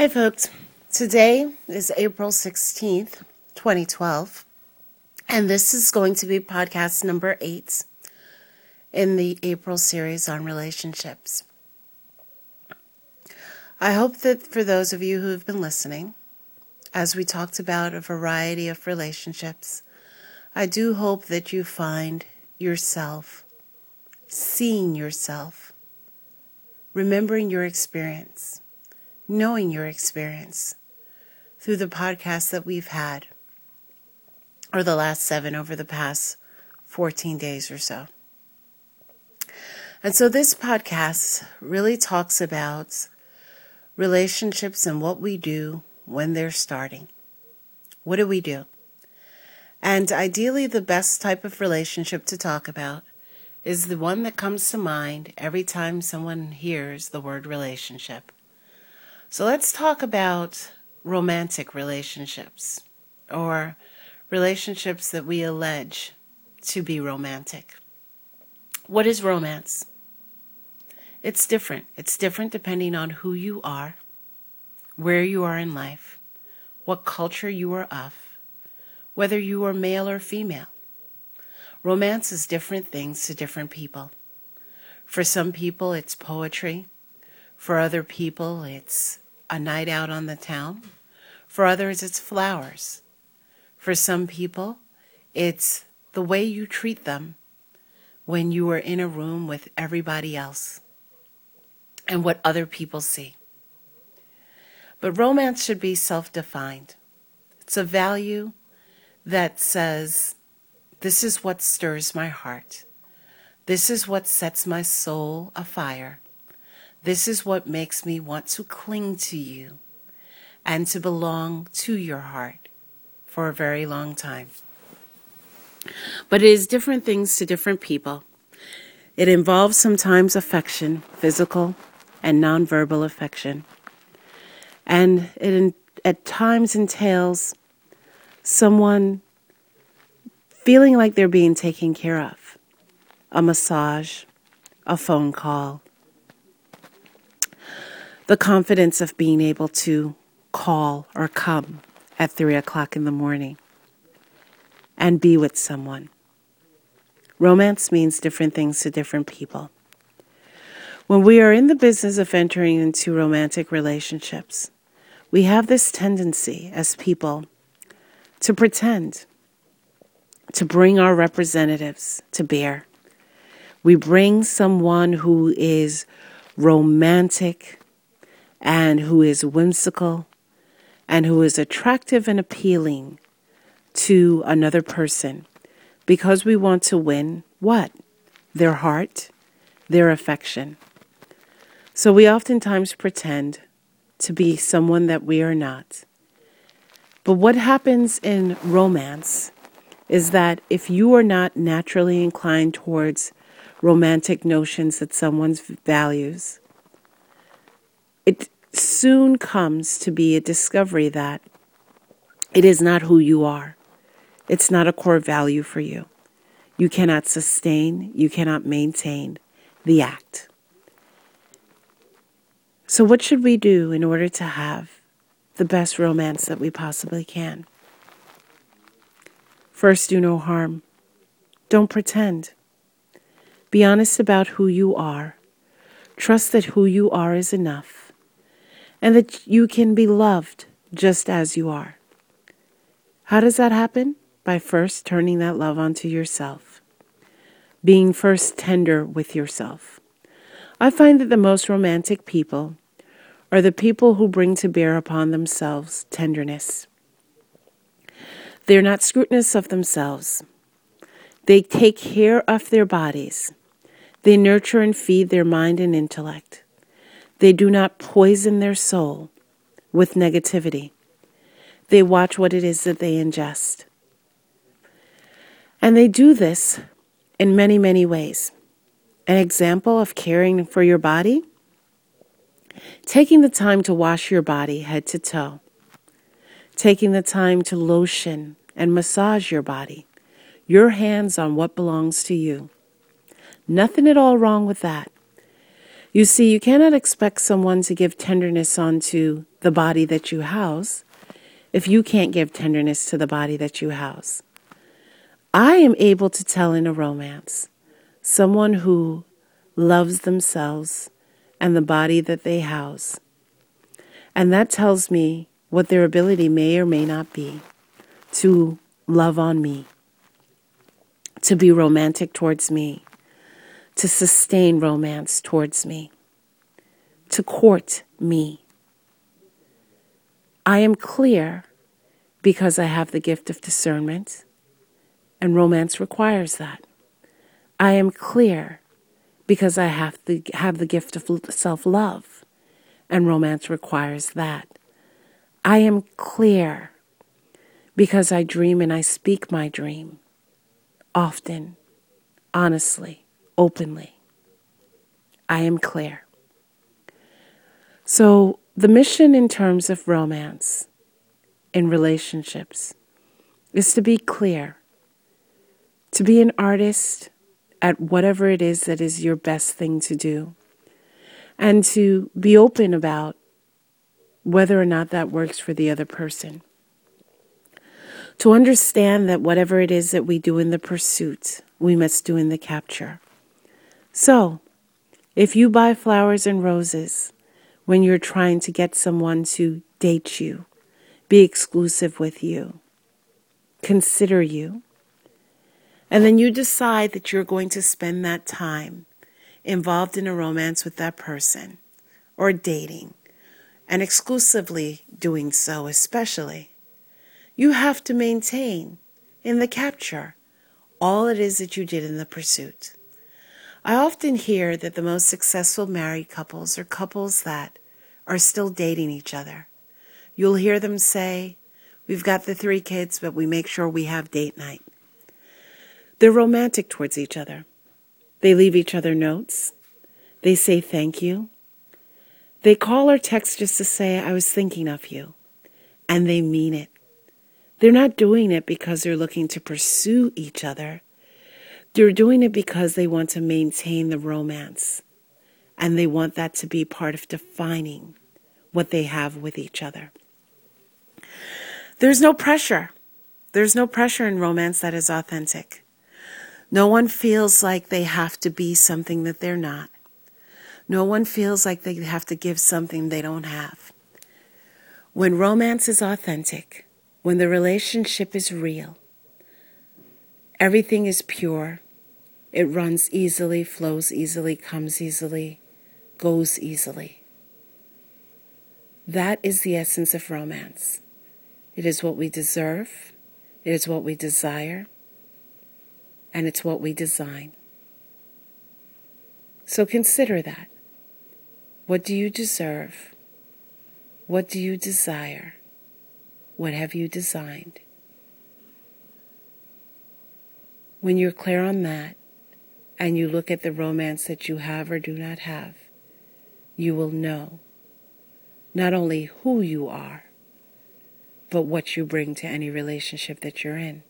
Hi, folks. Today is April 16th, 2012, and this is going to be podcast number eight in the April series on relationships. I hope that for those of you who have been listening, as we talked about a variety of relationships, I do hope that you find yourself seeing yourself, remembering your experience knowing your experience through the podcasts that we've had, or the last seven over the past 14 days or so. And so this podcast really talks about relationships and what we do when they're starting. What do we do? And ideally, the best type of relationship to talk about is the one that comes to mind every time someone hears the word relationship. So let's talk about romantic relationships or relationships that we allege to be romantic. What is romance? It's different. It's different depending on who you are, where you are in life, what culture you are of, whether you are male or female. Romance is different things to different people. For some people, it's poetry. For other people, it's a night out on the town. For others, it's flowers. For some people, it's the way you treat them when you are in a room with everybody else and what other people see. But romance should be self defined. It's a value that says, This is what stirs my heart. This is what sets my soul afire. This is what makes me want to cling to you and to belong to your heart for a very long time. But it is different things to different people. It involves sometimes affection, physical and nonverbal affection. And it at times entails someone feeling like they're being taken care of. A massage, a phone call, the confidence of being able to call or come at three o'clock in the morning and be with someone. Romance means different things to different people. When we are in the business of entering into romantic relationships, we have this tendency as people to pretend, to bring our representatives to bear. We bring someone who is romantic, and who is whimsical and who is attractive and appealing to another person because we want to win what? Their heart, their affection. So we oftentimes pretend to be someone that we are not. But what happens in romance is that if you are not naturally inclined towards romantic notions that someone's values, soon comes to be a discovery that it is not who you are. It's not a core value for you. You cannot sustain, you cannot maintain the act. So, what should we do in order to have the best romance that we possibly can? First, do no harm. Don't pretend. Be honest about who you are. Trust that who you are is enough and that you can be loved just as you are. How does that happen? By first turning that love onto yourself, being first tender with yourself. I find that the most romantic people are the people who bring to bear upon themselves tenderness. They're not scrutinous of themselves. They take care of their bodies. They nurture and feed their mind and intellect. They do not poison their soul with negativity. They watch what it is that they ingest. And they do this in many, many ways. An example of caring for your body taking the time to wash your body head to toe, taking the time to lotion and massage your body, your hands on what belongs to you. Nothing at all wrong with that You see, you cannot expect someone to give tenderness onto the body that you house if you can't give tenderness to the body that you house. I am able to tell in a romance someone who loves themselves and the body that they house. And that tells me what their ability may or may not be to love on me, to be romantic towards me, to sustain romance towards me, to court me. I am clear because I have the gift of discernment, and romance requires that. I am clear because I have to have the gift of self love, and romance requires that. I am clear because I dream and I speak my dream often, honestly, openly. I am clear. So, the mission in terms of romance in relationships is to be clear, to be an artist at whatever it is that is your best thing to do, and to be open about whether or not that works for the other person. To understand that whatever it is that we do in the pursuit, we must do in the capture. So, if you buy flowers and roses when you're trying to get someone to date you, be exclusive with you, consider you, and then you decide that you're going to spend that time involved in a romance with that person or dating, and exclusively doing so, especially, you have to maintain in the capture all it is that you did in the pursuit. I often hear that the most successful married couples are couples that are still dating each other. You'll hear them say, We've got the three kids, but we make sure we have date night. They're romantic towards each other. They leave each other notes. They say thank you. They call or text just to say, I was thinking of you. And they mean it. They're not doing it because they're looking to pursue each other. They're doing it because they want to maintain the romance. And they want that to be part of defining what they have with each other. There's no pressure. There's no pressure in romance that is authentic. No one feels like they have to be something that they're not. No one feels like they have to give something they don't have. When romance is authentic, when the relationship is real, everything is pure. It runs easily, flows easily, comes easily, goes easily. That is the essence of romance. It is what we deserve, it is what we desire, and it's what we design. So consider that. What do you deserve? What do you desire? What have you designed? When you're clear on that, and you look at the romance that you have or do not have, you will know not only who you are, but what you bring to any relationship that you're in.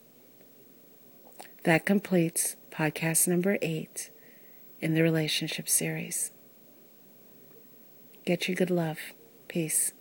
That completes podcast number eight in the relationship series. Get your good love. Peace.